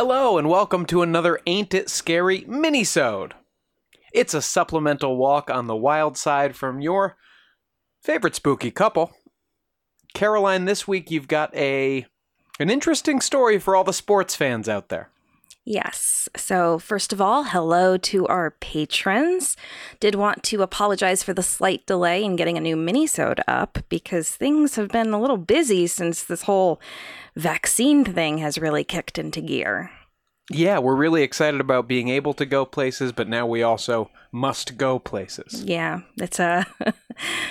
Hello and welcome to another Ain't It Scary minisode. It's a supplemental walk on the wild side from your favorite spooky couple. Caroline, this week you've got a an interesting story for all the sports fans out there. Yes. So, first of all, hello to our patrons. Did want to apologize for the slight delay in getting a new minisode up because things have been a little busy since this whole vaccine thing has really kicked into gear. Yeah, we're really excited about being able to go places, but now we also must go places. Yeah, it's a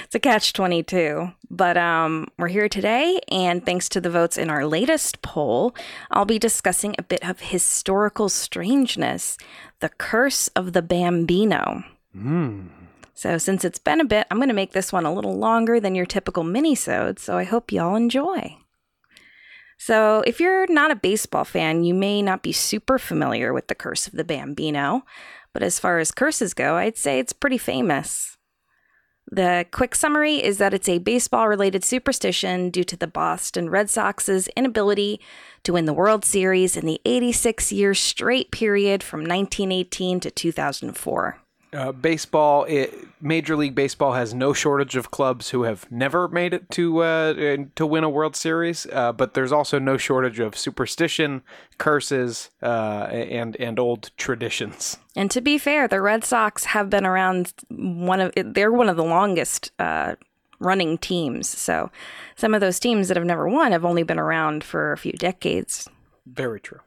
it's a catch 22. But um we're here today and thanks to the votes in our latest poll, I'll be discussing a bit of historical strangeness, the curse of the Bambino. Hmm. So since it's been a bit, I'm going to make this one a little longer than your typical minisode, so I hope y'all enjoy. So, if you're not a baseball fan, you may not be super familiar with the Curse of the Bambino, but as far as curses go, I'd say it's pretty famous. The quick summary is that it's a baseball related superstition due to the Boston Red Sox's inability to win the World Series in the 86 year straight period from 1918 to 2004. Uh, baseball, it, Major League Baseball has no shortage of clubs who have never made it to uh, to win a World Series, uh, but there's also no shortage of superstition, curses, uh, and and old traditions. And to be fair, the Red Sox have been around one of they're one of the longest uh, running teams. So some of those teams that have never won have only been around for a few decades. Very true.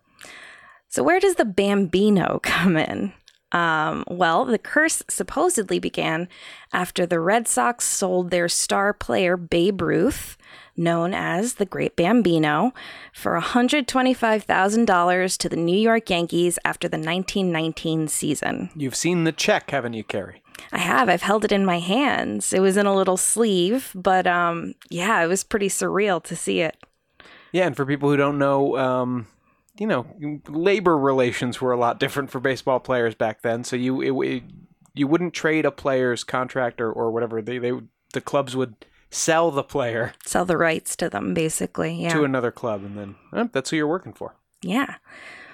So where does the Bambino come in? Um, well, the curse supposedly began after the Red Sox sold their star player Babe Ruth, known as the Great Bambino, for $125,000 to the New York Yankees after the 1919 season. You've seen the check, haven't you, Carrie? I have. I've held it in my hands. It was in a little sleeve, but um, yeah, it was pretty surreal to see it. Yeah, and for people who don't know, um, you know, labor relations were a lot different for baseball players back then. So you it, you wouldn't trade a player's contract or, or whatever. They they the clubs would sell the player, sell the rights to them, basically. Yeah. To another club, and then eh, that's who you're working for. Yeah.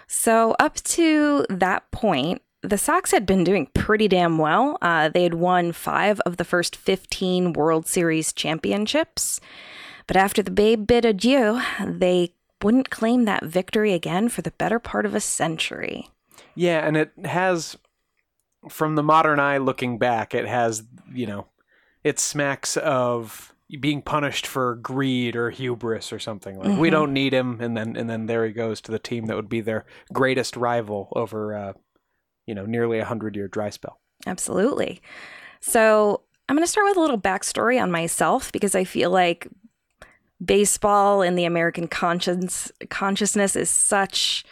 So up to that point, the Sox had been doing pretty damn well. Uh, they had won five of the first 15 World Series championships. But after the Babe bid adieu, they wouldn't claim that victory again for the better part of a century. Yeah, and it has, from the modern eye looking back, it has, you know, it smacks of being punished for greed or hubris or something like mm-hmm. we don't need him and then and then there he goes to the team that would be their greatest rival over uh, you know nearly a hundred year dry spell absolutely so i'm going to start with a little backstory on myself because i feel like baseball in the American conscience consciousness is such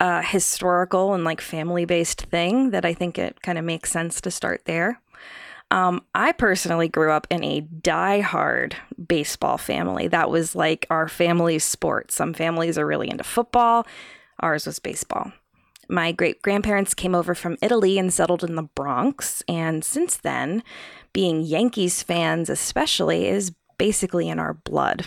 a historical and like family based thing that I think it kind of makes sense to start there. Um, I personally grew up in a die-hard baseball family. That was like our family's sport. Some families are really into football, ours was baseball. My great grandparents came over from Italy and settled in the Bronx. And since then, being Yankees fans, especially, is basically in our blood.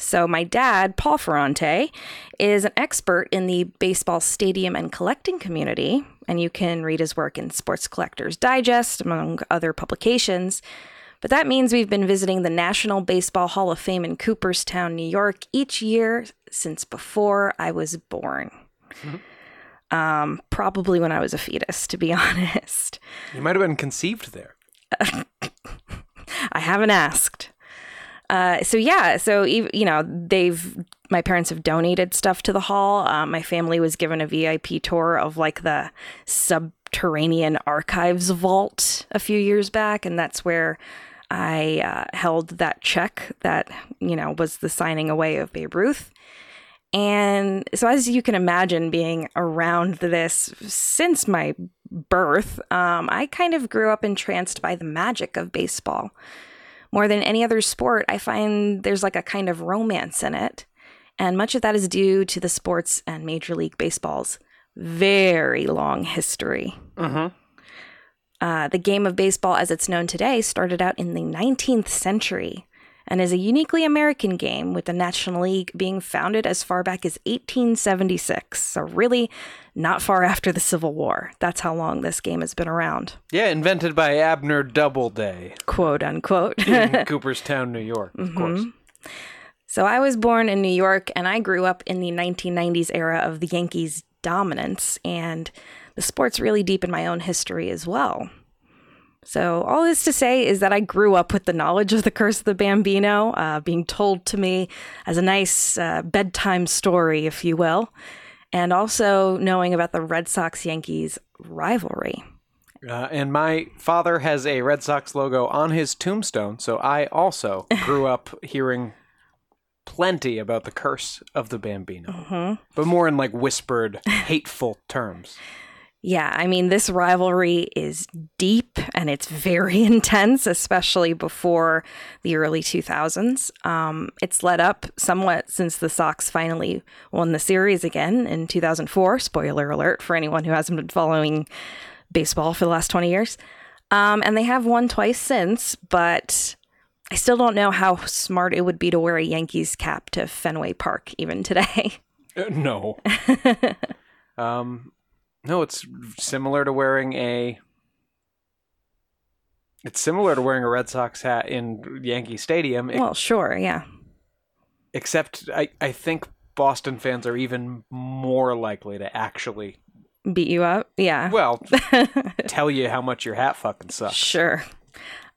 So, my dad, Paul Ferrante, is an expert in the baseball stadium and collecting community, and you can read his work in Sports Collectors Digest, among other publications. But that means we've been visiting the National Baseball Hall of Fame in Cooperstown, New York, each year since before I was born. Mm-hmm. Um, probably when I was a fetus, to be honest. You might have been conceived there. I haven't asked. Uh, so yeah, so you know they've my parents have donated stuff to the hall. Uh, my family was given a VIP tour of like the subterranean archives vault a few years back, and that's where I uh, held that check that you know was the signing away of Babe Ruth. And so, as you can imagine, being around this since my birth, um, I kind of grew up entranced by the magic of baseball more than any other sport, I find there's like a kind of romance in it. And much of that is due to the sports and Major League Baseball's very long history. Mm-hmm. Uh, the game of baseball, as it's known today, started out in the 19th century. and is a uniquely American game with the National League being founded as far back as 1876. So, really, not far after the Civil War. That's how long this game has been around. Yeah, invented by Abner Doubleday. Quote unquote. in Cooperstown, New York, of mm-hmm. course. So I was born in New York and I grew up in the 1990s era of the Yankees' dominance, and the sport's really deep in my own history as well. So, all this to say is that I grew up with the knowledge of the Curse of the Bambino uh, being told to me as a nice uh, bedtime story, if you will, and also knowing about the Red Sox Yankees rivalry. Uh, and my father has a Red Sox logo on his tombstone, so I also grew up hearing plenty about the curse of the Bambino, mm-hmm. but more in like whispered, hateful terms. Yeah, I mean, this rivalry is deep and it's very intense, especially before the early 2000s. Um, it's led up somewhat since the Sox finally won the series again in 2004. Spoiler alert for anyone who hasn't been following baseball for the last 20 years. Um, and they have won twice since, but I still don't know how smart it would be to wear a Yankees cap to Fenway Park even today. Uh, no. um, no, it's similar to wearing a. It's similar to wearing a Red Sox hat in Yankee Stadium. Well, sure, yeah. Except I, I think Boston fans are even more likely to actually beat you up. Yeah. Well, tell you how much your hat fucking sucks. Sure.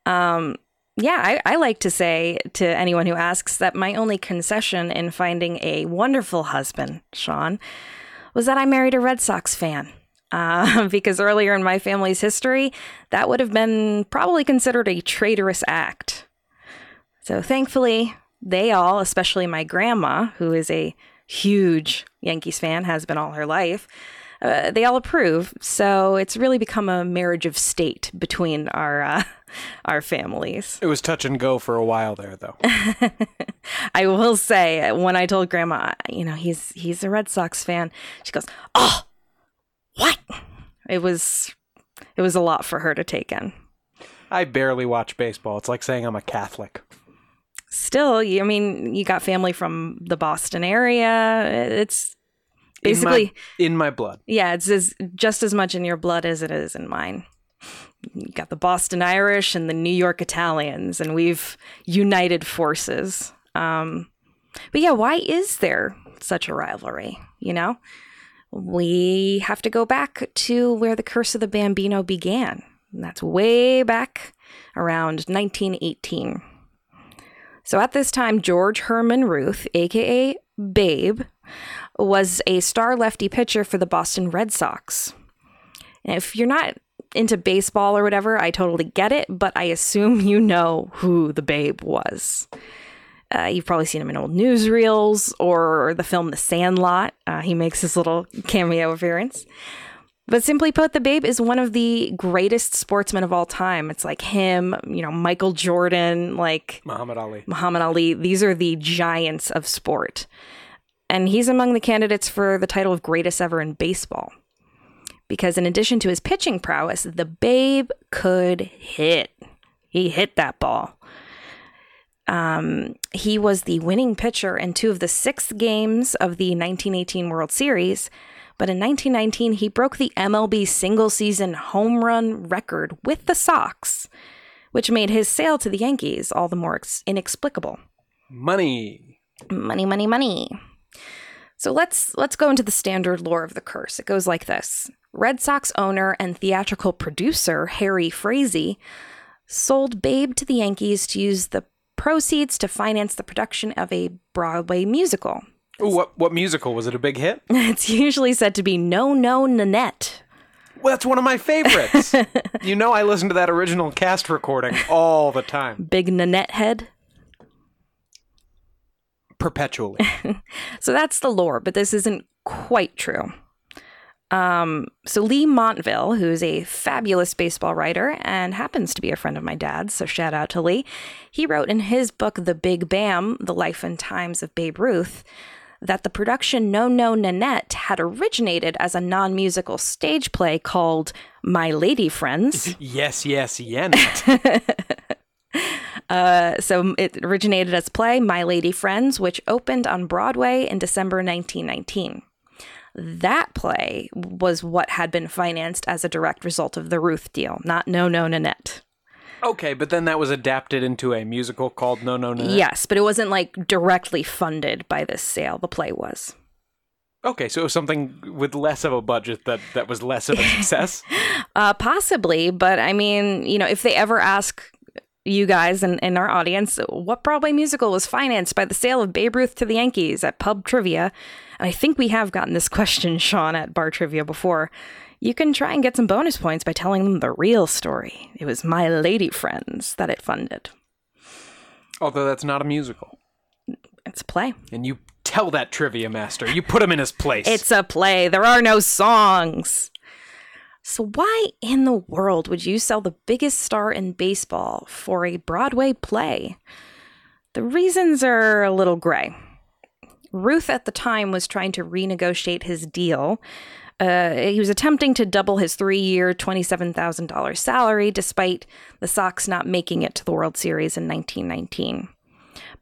Um, yeah, I, I, like to say to anyone who asks that my only concession in finding a wonderful husband, Sean, was that I married a Red Sox fan. Uh, because earlier in my family's history, that would have been probably considered a traitorous act. So thankfully, they all, especially my grandma, who is a huge Yankees fan, has been all her life, uh, they all approve. So it's really become a marriage of state between our uh, our families. It was touch and go for a while there, though. I will say, when I told Grandma, you know, he's he's a Red Sox fan, she goes, "Oh, what?" It was it was a lot for her to take in. I barely watch baseball. It's like saying I'm a Catholic. Still, I mean, you got family from the Boston area. It's basically in my, in my blood. Yeah, it's as, just as much in your blood as it is in mine you got the Boston Irish and the New York Italians, and we've united forces. Um, but yeah, why is there such a rivalry? You know, we have to go back to where the Curse of the Bambino began. And that's way back around 1918. So at this time, George Herman Ruth, aka Babe, was a star lefty pitcher for the Boston Red Sox. And if you're not into baseball or whatever, I totally get it, but I assume you know who the babe was. Uh, you've probably seen him in old newsreels or the film The Sandlot. Uh, he makes his little cameo appearance. But simply put, the Babe is one of the greatest sportsmen of all time. It's like him, you know, Michael Jordan, like Muhammad Ali. Muhammad Ali. These are the giants of sport. And he's among the candidates for the title of greatest ever in baseball because in addition to his pitching prowess, the babe could hit. He hit that ball. Um, he was the winning pitcher in two of the six games of the 1918 World Series. But in 1919, he broke the MLB single season home run record with the Sox, which made his sale to the Yankees all the more ex- inexplicable. Money. Money, money, money. So let's let's go into the standard lore of the curse. It goes like this. Red Sox owner and theatrical producer Harry Frazee sold Babe to the Yankees to use the proceeds to finance the production of a Broadway musical. Ooh, what what musical was it? A big hit? it's usually said to be No No Nanette. Well, that's one of my favorites. you know, I listen to that original cast recording all the time. Big Nanette head. Perpetually. so that's the lore, but this isn't quite true. Um, so Leigh Montville, who's a fabulous baseball writer and happens to be a friend of my dad's, so shout out to Lee, he wrote in his book The Big Bam: The Life and Times of Babe Ruth that the production No No Nanette had originated as a non-musical stage play called My Lady Friends. yes, yes, Yanet. Uh, so it originated as play My Lady Friends, which opened on Broadway in December 1919. That play was what had been financed as a direct result of the Ruth deal, not No No Nanette. Okay, but then that was adapted into a musical called No No No. Yes, but it wasn't like directly funded by this sale. The play was. Okay, so it was something with less of a budget that that was less of a success. Uh, possibly, but I mean, you know, if they ever ask you guys and, and our audience what Broadway musical was financed by the sale of Babe Ruth to the Yankees at pub trivia, and I think we have gotten this question, Sean, at bar trivia before. You can try and get some bonus points by telling them the real story. It was My Lady Friends that it funded. Although that's not a musical. It's a play. And you tell that trivia master. You put him in his place. It's a play. There are no songs. So, why in the world would you sell the biggest star in baseball for a Broadway play? The reasons are a little gray. Ruth at the time was trying to renegotiate his deal. Uh, he was attempting to double his three year, $27,000 salary despite the Sox not making it to the World Series in 1919.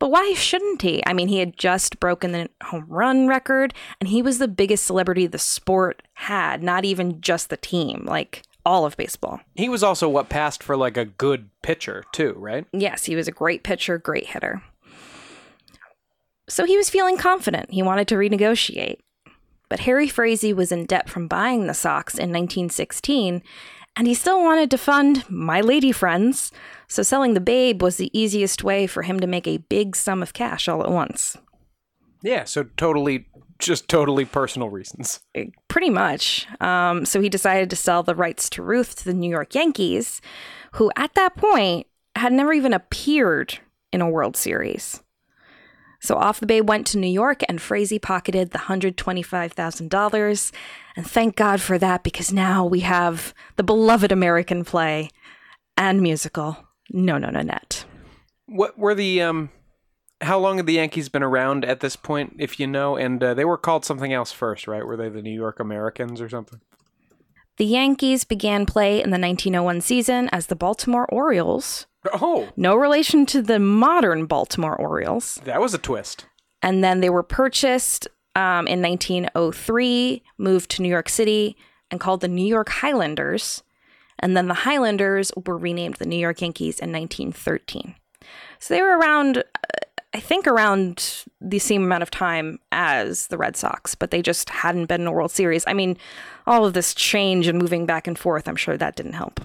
But why shouldn't he? I mean, he had just broken the home run record, and he was the biggest celebrity the sport had, not even just the team, like all of baseball. he was also what passed for like a good pitcher too, right? Yes, he was a great pitcher, great hitter. So he was feeling confident. He wanted to renegotiate. But Harry Frazee was in debt from buying the Sox in 1916, and he still wanted to fund My Lady Friends, so selling the Babe was the easiest way for him to make a big sum of cash all at once. Yeah, so totally just totally personal reasons. Pretty much. Um, so he decided to sell the rights to Ruth to the New York Yankees, who at that point had never even appeared in a World Series. So off the Bay went to New York, and Frazee pocketed the $125,000. And thank God for that, because now we have the beloved American play and musical, No No no, net. What were the um how long had the Yankees been around at this point if you know and uh, they were called something else first, right? Were they the New York Americans or something? The Yankees began play in the 1901 season as the Baltimore Orioles, Oh, no relation to the modern Baltimore Orioles. that was a twist. and then they were purchased um, in 1903, moved to New York City, and called the New York Highlanders. And then the Highlanders were renamed the New York Yankees in 1913. So they were around, uh, I think, around the same amount of time as the Red Sox, but they just hadn't been in a World Series. I mean, all of this change and moving back and forth, I'm sure that didn't help.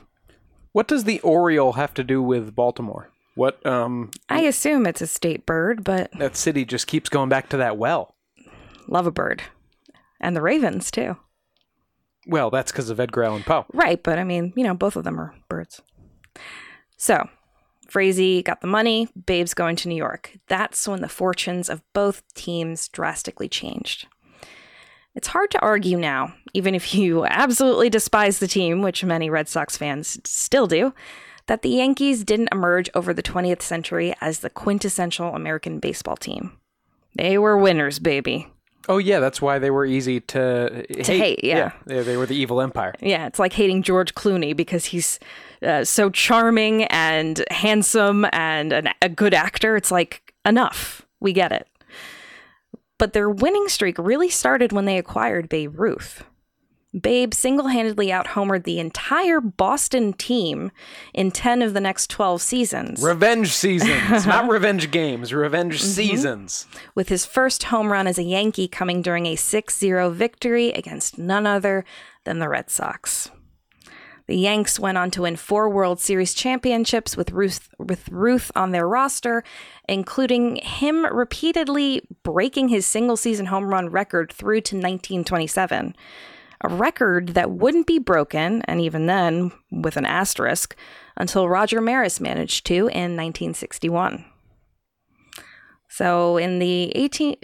What does the Oriole have to do with Baltimore? What um I assume it's a state bird, but that city just keeps going back to that well. love a bird. And the Ravens, too. Well, that's because of Edgar Allan Poe. Right, but I mean, you know, both of them are birds. So, Frazee got the money, Babe's going to New York. That's when the fortunes of both teams drastically changed. It's hard to argue now, even if you absolutely despise the team, which many Red Sox fans still do, that the Yankees didn't emerge over the 20th century as the quintessential American baseball team. They were winners, baby. Oh yeah, that's why they were easy to, hate. hate, yeah. they, they were the evil empire. Yeah, it's like hating George Clooney because he's uh, so charming and handsome and an, a good actor. It's like, enough. We get it. But their winning streak really started when they acquired Babe Ruth. Babe single handedly out homered the entire Boston team in 10 of the next 12 seasons. Revenge seasons, not revenge games, revenge mm-hmm. seasons. with his first home run as a Yankee coming during a 6 0 victory against none other than the Red Sox. The Yanks went on to win four World Series championships with Ruth, with Ruth on their roster, including him repeatedly breaking his single season home run record through to 1927. A record that wouldn't be broken, and even then with an asterisk, until Roger Maris managed to in 1961. So in the 18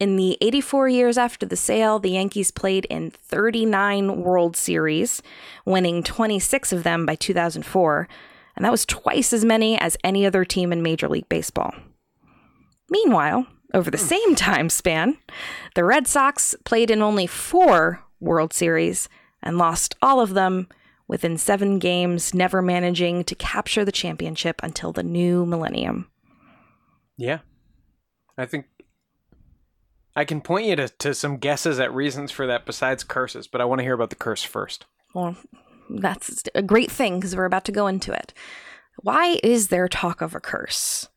in the 84 years after the sale, the Yankees played in 39 World Series, winning 26 of them by 2004, and that was twice as many as any other team in Major League Baseball. Meanwhile, over the hmm. same time span, the Red Sox played in only 4 World Series and lost all of them, within seven games, never managing to capture the championship until the new millennium. Yeah. I think I can point you to, to some guesses at reasons for that besides curses, but I want to hear about the curse first. Well, that's a great thing because we're about to go into it. Why is there talk of a curse?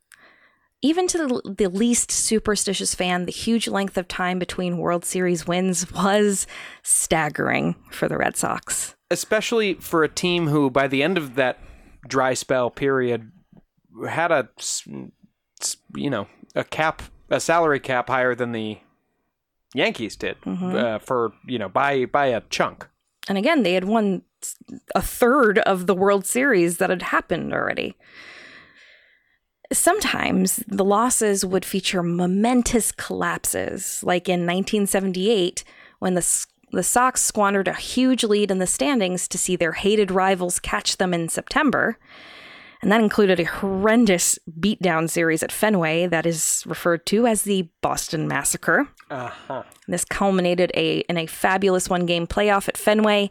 Even to the, the least superstitious fan, the huge length of time between World Series wins was staggering for the Red Sox. Especially for a team who, by the end of that dry spell period, had a, you know, a cap, a salary cap higher than the Yankees did uh, for, you know, by by a chunk. And again, they had won a third of the World Series that had happened already. Sometimes the losses would feature momentous collapses, like in 1978 when the the Sox squandered a huge lead in the standings to see their hated rivals catch them in September. And that included a horrendous beatdown series at Fenway that is referred to as the Boston Massacre. Uh-huh. This culminated a, in a fabulous one game playoff at Fenway,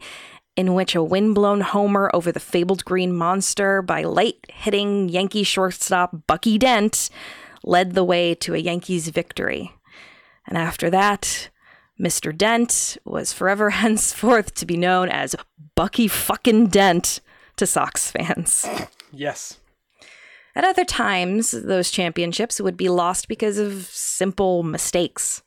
in which a windblown homer over the fabled Green Monster by late hitting Yankee shortstop Bucky Dent led the way to a Yankees victory. And after that, Mr. Dent was forever henceforth to be known as Bucky fucking Dent to Sox fans. Yes. At other times, those championships would be lost because of simple mistakes.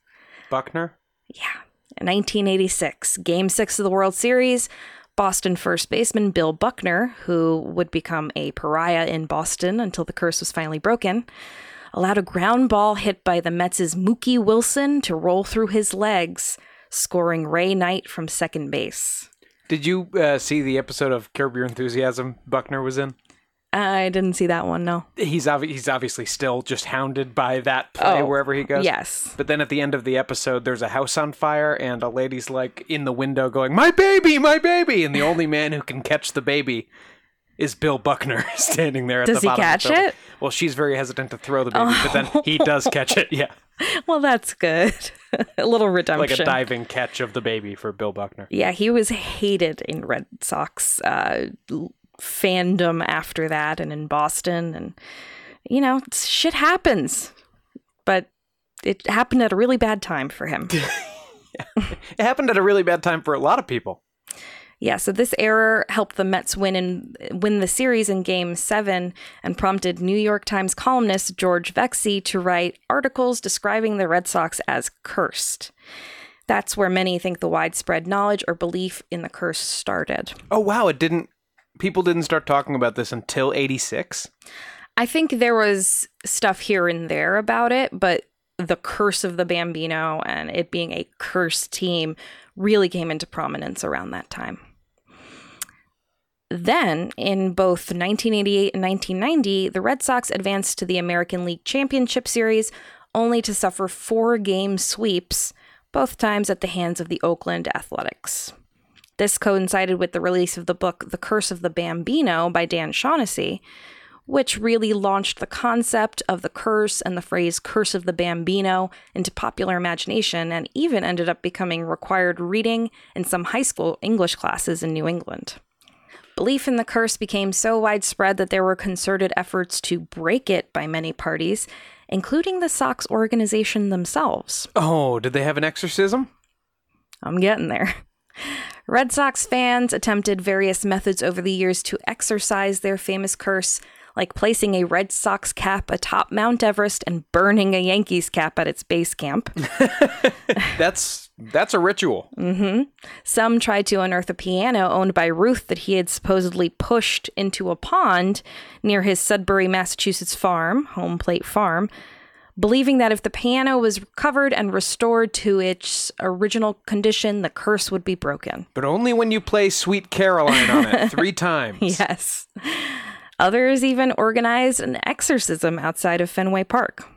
Buckner? Yeah. In 1986, Game 6 of the World Series, Boston first baseman Bill Buckner, who would become a pariah in Boston until the curse was finally broken, allowed a ground ball hit by the Mets' Mookie Wilson to roll through his legs, scoring Ray Knight from second base. Did you uh, see the episode of Curb Your Enthusiasm Buckner was in? I didn't see that one, no. He's obvi- he's obviously still just hounded by that play Oh, wherever he goes. Yes. But then at the end of the episode, there's a house on fire, and a lady's like in the window going, "My baby, my baby!" And the only man who can catch the baby is Bill Buckner standing there at Does the he bottom. catch of the it? Well, she's very hesitant to throw the baby, but then he does catch it. Yeah, Well, that's good. a little redemption. like a diving catch of the baby for Bill Buckner. Yeah, he was hated in Red Sox uh, fandom after that and in Boston. And, you know, shit happens. But it happened at a really bad time for him. It happened at a really bad time for a lot of people. yeah, so this error helped the Mets win and win the series in game seven and prompted New York Times columnist George Vecsey to write articles describing the Red Sox as cursed. That's where many think the widespread knowledge or belief in the curse started. Oh wow, it didn't. People didn't start talking about this until '86. I think there was stuff here and there about it, but the curse of the Bambino and it being a cursed team really came into prominence around that time. Then, in both 1988 and 1990, the Red Sox advanced to the American League Championship Series only to suffer four game sweeps, both times at the hands of the Oakland Athletics. This coincided with the release of the book The Curse of the Bambino by Dan Shaughnessy, which really launched the concept of the curse and the phrase curse of the bambino into popular imagination and even ended up becoming required reading in some high school English classes in New England. Belief in the curse became so widespread that there were concerted efforts to break it by many parties, including the Sox organization themselves. Oh, did they have an exorcism? I'm getting there. Red Sox fans attempted various methods over the years to exorcise their famous curse, like placing a Red Sox cap atop Mount Everest and burning a Yankees cap at its base camp. That's that's a ritual. Mm-hmm. Some tried to unearth a piano owned by Ruth that he had supposedly pushed into a pond near his Sudbury, Massachusetts farm, home plate farm, believing that if the piano was recovered and restored to its original condition, the curse would be broken. But only when you play Sweet Caroline on it three times. Yes. Others even organized an exorcism outside of Fenway Park.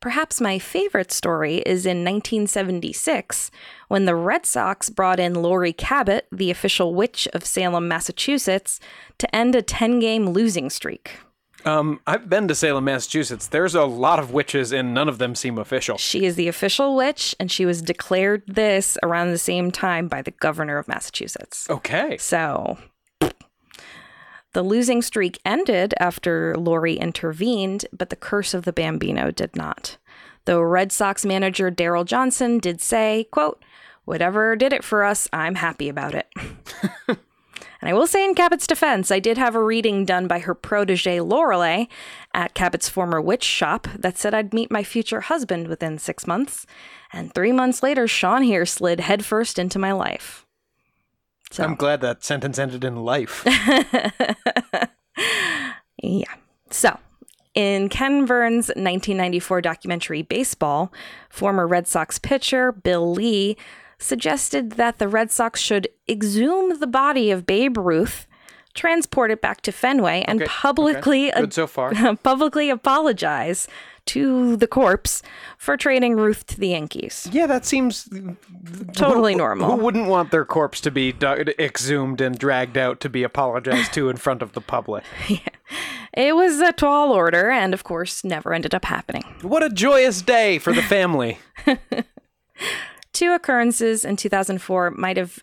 Perhaps my favorite story is in 1976 when the Red Sox brought in Laurie Cabot, the official witch of Salem, Massachusetts, to end a 10 game losing streak. Um, I've been to Salem, Massachusetts. There's a lot of witches, and none of them seem official. She is the official witch, and she was declared this around the same time by the governor of Massachusetts. Okay. So the losing streak ended after Laurie intervened, but the curse of the Bambino did not. Though Red Sox manager Darrell Johnson did say, quote, whatever did it for us, I'm happy about it. And I will say, in Cabot's defense, I did have a reading done by her protege Lorelei at Cabot's former witch shop that said I'd meet my future husband within six months. And three months later, Sean here slid headfirst into my life. So, I'm glad that sentence ended in life. yeah. So, in Ken Burns' 1994 documentary Baseball, former Red Sox pitcher Bill Lee suggested that the Red Sox should exhume the body of Babe Ruth, transport it back to Fenway, and Okay, publicly okay. Good so far. publicly apologize to the corpse for trading Ruth to the Yankees. Yeah, that seems Totally who- normal. Who wouldn't want their corpse to be exhumed and dragged out to be apologized to in front of the public? It was a tall order, and of course, never ended up happening. What a joyous day for the family. Two occurrences in 2004 might have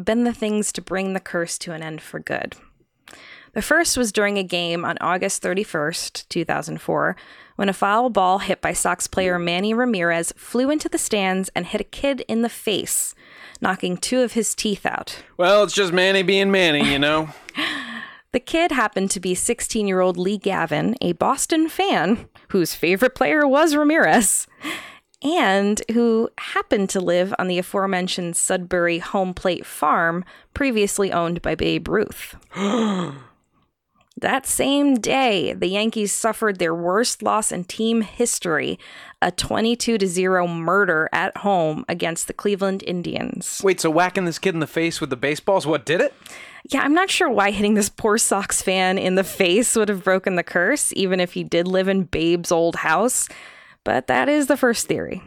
been the things to bring the curse to an end for good. The first was during a game on August 31st, 2004, when a foul ball hit by Sox player Manny Ramirez flew into the stands and hit a kid in the face, knocking two of his teeth out. well, it's just Manny being Manny, you know? The kid happened to be 16 year old Lee Gavin, a Boston fan whose favorite player was Ramirez, and who happened to live on the aforementioned Sudbury home plate farm previously owned by Babe Ruth. that same day, the Yankees suffered their worst loss in team history a 22 to 0 murder at home against the Cleveland Indians. Wait, so whacking this kid in the face with the baseballs, what did it? Yeah, I'm not sure why hitting this poor Sox fan in the face would have broken the curse, even if he did live in Babe's old house. But that is the first theory.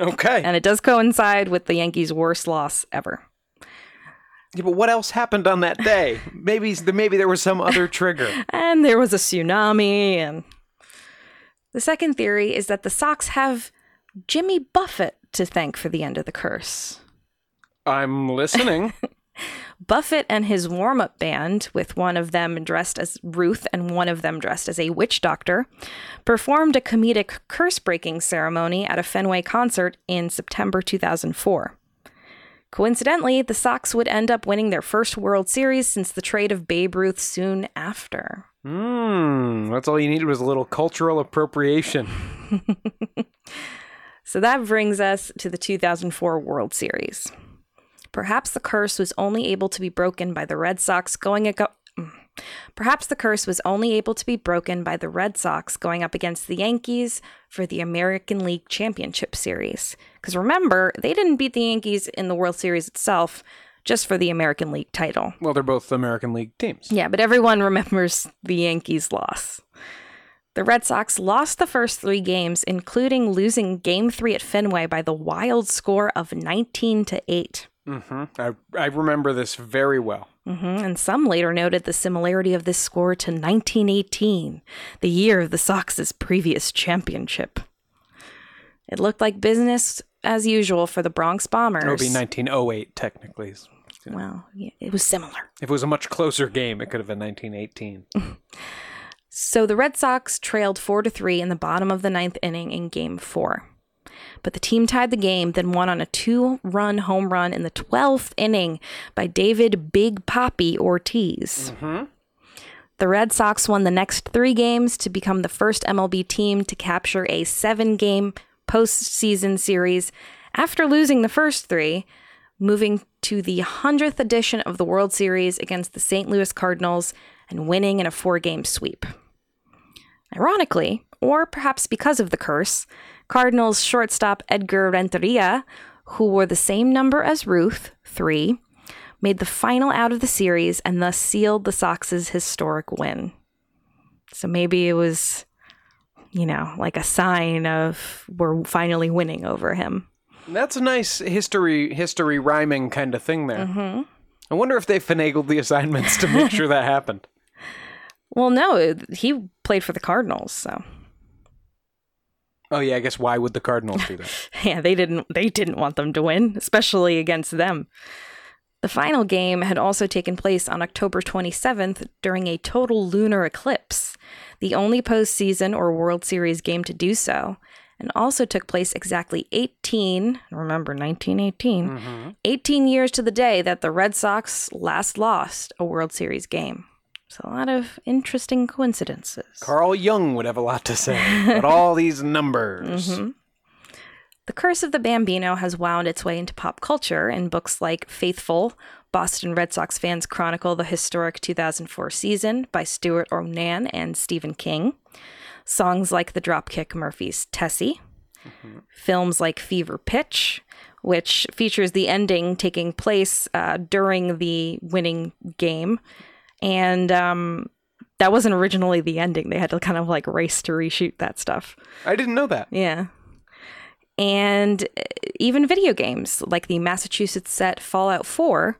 Okay. And it does coincide with the Yankees' worst loss ever. Yeah, but what else happened on that day? Maybe maybe there was some other trigger. And there was a tsunami. And the second theory is that the Sox have Jimmy Buffett to thank for the end of the curse. I'm listening. Buffett and his warm up band, with one of them dressed as Ruth and one of them dressed as a witch doctor, performed a comedic curse breaking ceremony at a Fenway concert in September 2004. Coincidentally, the Sox would end up winning their first World Series since the trade of Babe Ruth soon after. Hmm, that's all you needed was a little cultural appropriation. So that brings us to the 2004 World Series. Perhaps the curse was only able to be broken by the Red Sox going ago- mm. Perhaps the curse was only able to be broken by the Red Sox going up against the Yankees for the American League Championship Series. Because remember, they didn't beat the Yankees in the World Series itself, just for the American League title. Well, they're both American League teams. Yeah, but everyone remembers the Yankees' loss. The Red Sox lost the first three games, including losing Game Three at Fenway by the wild score of 19 to 8. Hmm I, I remember this very well. hmm And some later noted the similarity of this score to 1918, the year of the Sox's previous championship. It looked like business as usual for the Bronx Bombers. It would be 1908, technically. Well, yeah, it was similar. If it was a much closer game, it could have been 1918. So the Red Sox trailed 4 to 3 in the bottom of the ninth inning in game 4. But the team tied the game, then won on a two run home run in the 12th inning by David Big Papi Ortiz. The Red Sox won the next three games to become the first MLB team to capture a seven game postseason series after losing the first three, moving to the 100th edition of the World Series against the St. Louis Cardinals and winning in a four game sweep. Ironically, or perhaps because of the curse, Cardinals shortstop Edgar Renteria, who wore the same number as Ruth, three, made the final out of the series and thus sealed the Sox's historic win. So maybe it was, you know, like a sign of we're finally winning over him. That's a nice history history rhyming kind of thing there. Mm-hmm. I wonder if they finagled the assignments to make sure that happened. Well, no, he played for the Cardinals, so Oh yeah, I guess why would the Cardinals do that? yeah, they didn't they didn't want them to win, especially against them. The final game had also taken place on October 27th during a total lunar eclipse, the only postseason or World Series game to do so, and also took place exactly 18, remember 1918, mm-hmm. 18 years to the day that the Red Sox last lost a World Series game. So a lot of interesting coincidences. Carl Jung would have a lot to say, but all these numbers. The Curse of the Bambino has wound its way into pop culture in books like Faithful, Boston Red Sox fans chronicle the historic 2004 season by Stewart O'Nan and Stephen King, songs like the Dropkick Murphys' Tessie, films like Fever Pitch, which features the ending taking place uh, during the winning game. And um, that wasn't originally the ending. They had to kind of like race to reshoot that stuff. I didn't know that. Yeah. And uh, even video games like the Massachusetts set Fallout 4,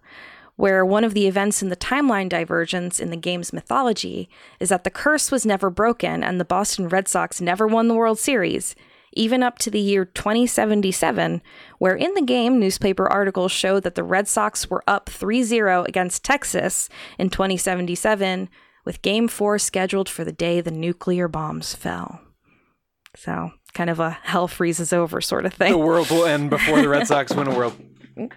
where one of the events in the timeline divergence in the game's mythology is that the curse was never broken and the Boston Red Sox never won the World Series, even up to the year 2077, where in the game, newspaper articles show that the Red Sox were up 3 0 against Texas in 2077, with Game 4 scheduled for the day the nuclear bombs fell. So, kind of a hell freezes over sort of thing. The world will end before the Red Sox win a world.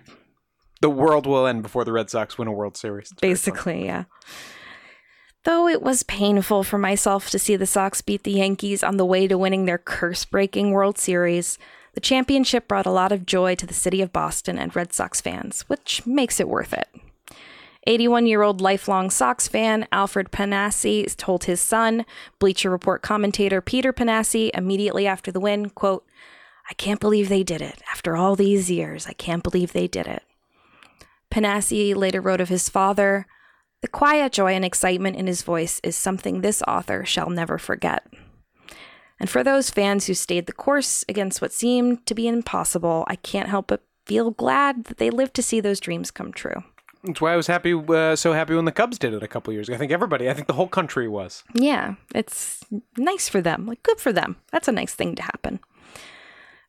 The world will end before the Red Sox win a World Series. It's. Basically, yeah. Though it was painful for myself to see the Sox beat the Yankees on the way to winning their curse breaking World Series, the championship brought a lot of joy to the city of Boston and Red Sox fans, which makes it worth it. 81 year old lifelong Sox fan Alfred Panassi told his son, Bleacher Report commentator Peter Panassi, immediately after the win, quote, I can't believe they did it. After all these years, I can't believe they did it. Panassi later wrote of his father, The quiet joy and excitement in his voice is something this author shall never forget. And for those fans who stayed the course against what seemed to be impossible, I can't help but feel glad that they lived to see those dreams come true. That's why I was happy, uh, so happy when the Cubs did it a couple years ago. I think everybody, I think the whole country was. Yeah, it's nice for them. Like, good for them. That's a nice thing to happen.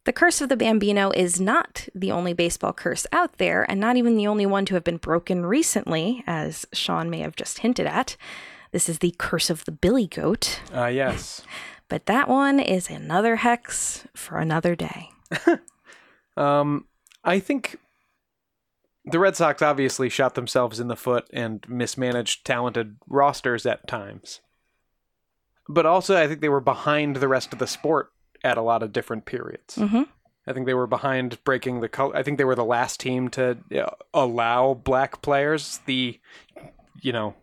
The Curse of the Bambino is not the only baseball curse out there, and not even the only one to have been broken recently, as Sean may have just hinted at. This is the Curse of the Billy Goat, Uh, yes. but that one is another hex for another day. Um, I think the Red Sox obviously shot themselves in the foot and mismanaged talented rosters at times. But also, I think they were behind the rest of the sport at a lot of different periods. hmm I think they were behind breaking the color. I think they were the last team to uh, allow black players the, you know,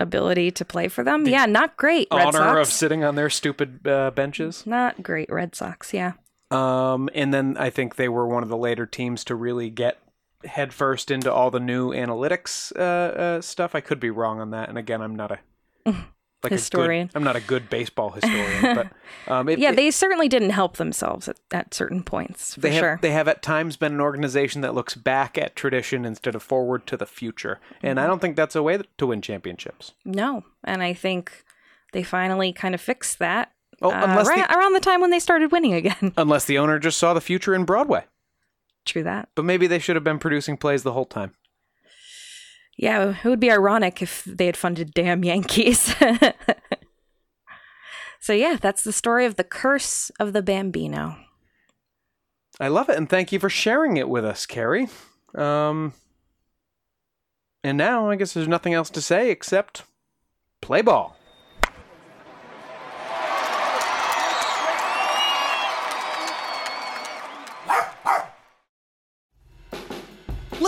Ability to play for them? yeah, not great, Red honor of sitting on their stupid uh, benches. Not great, Red Sox, yeah. Um, and then I think they were one of the later teams to really get headfirst into all the new analytics uh, uh, stuff. I could be wrong on that. And again, I'm not a like Historian. A good, I'm not a good baseball historian, but um, it, Yeah, it- they certainly didn't help themselves at, at certain points, for they have sure. they have at times been an organization that looks back at tradition instead of forward to the future, and Mm-hmm. I don't think that's a way to win championships. No, and I think they finally kind of fixed that. Oh, uh, unless right the, around the time when they started winning again. unless the owner just saw the future in Broadway, True that. but maybe they should have been producing plays the whole time. Yeah, it would be ironic if they had funded damn Yankees. so yeah, that's the story of the curse of the Bambino. I love it, and thank you for sharing it with us, Carrie. Um, and now I guess there's nothing else to say except play ball.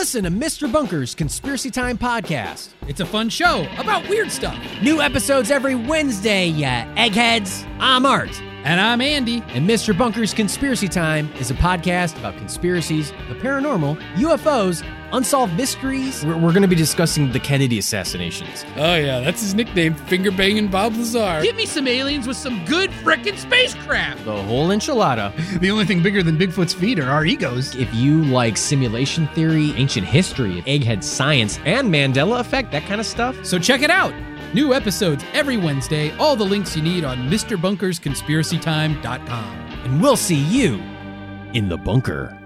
Listen to Mr. Bunker's Conspiracy Time podcast. It's a fun show about weird stuff. New episodes every Wednesday, ya eggheads. I'm Art. And I'm Andy. And Mr. Bunker's Conspiracy Time is a podcast about conspiracies, the paranormal, UFOs, unsolved mysteries. We're, we're going to be discussing the Kennedy assassinations. Oh, yeah, that's his nickname, Finger Banging Bob Lazar. Give me some aliens with some good frickin' spacecraft. The whole enchilada. The only thing bigger than Bigfoot's feet are our egos. If you like simulation theory, ancient history, egghead science, and Mandela effect, that kind of stuff, So check it out. New episodes every Wednesday. All the links you need on MrBunkersConspiracyTime.com. And we'll see you in the bunker.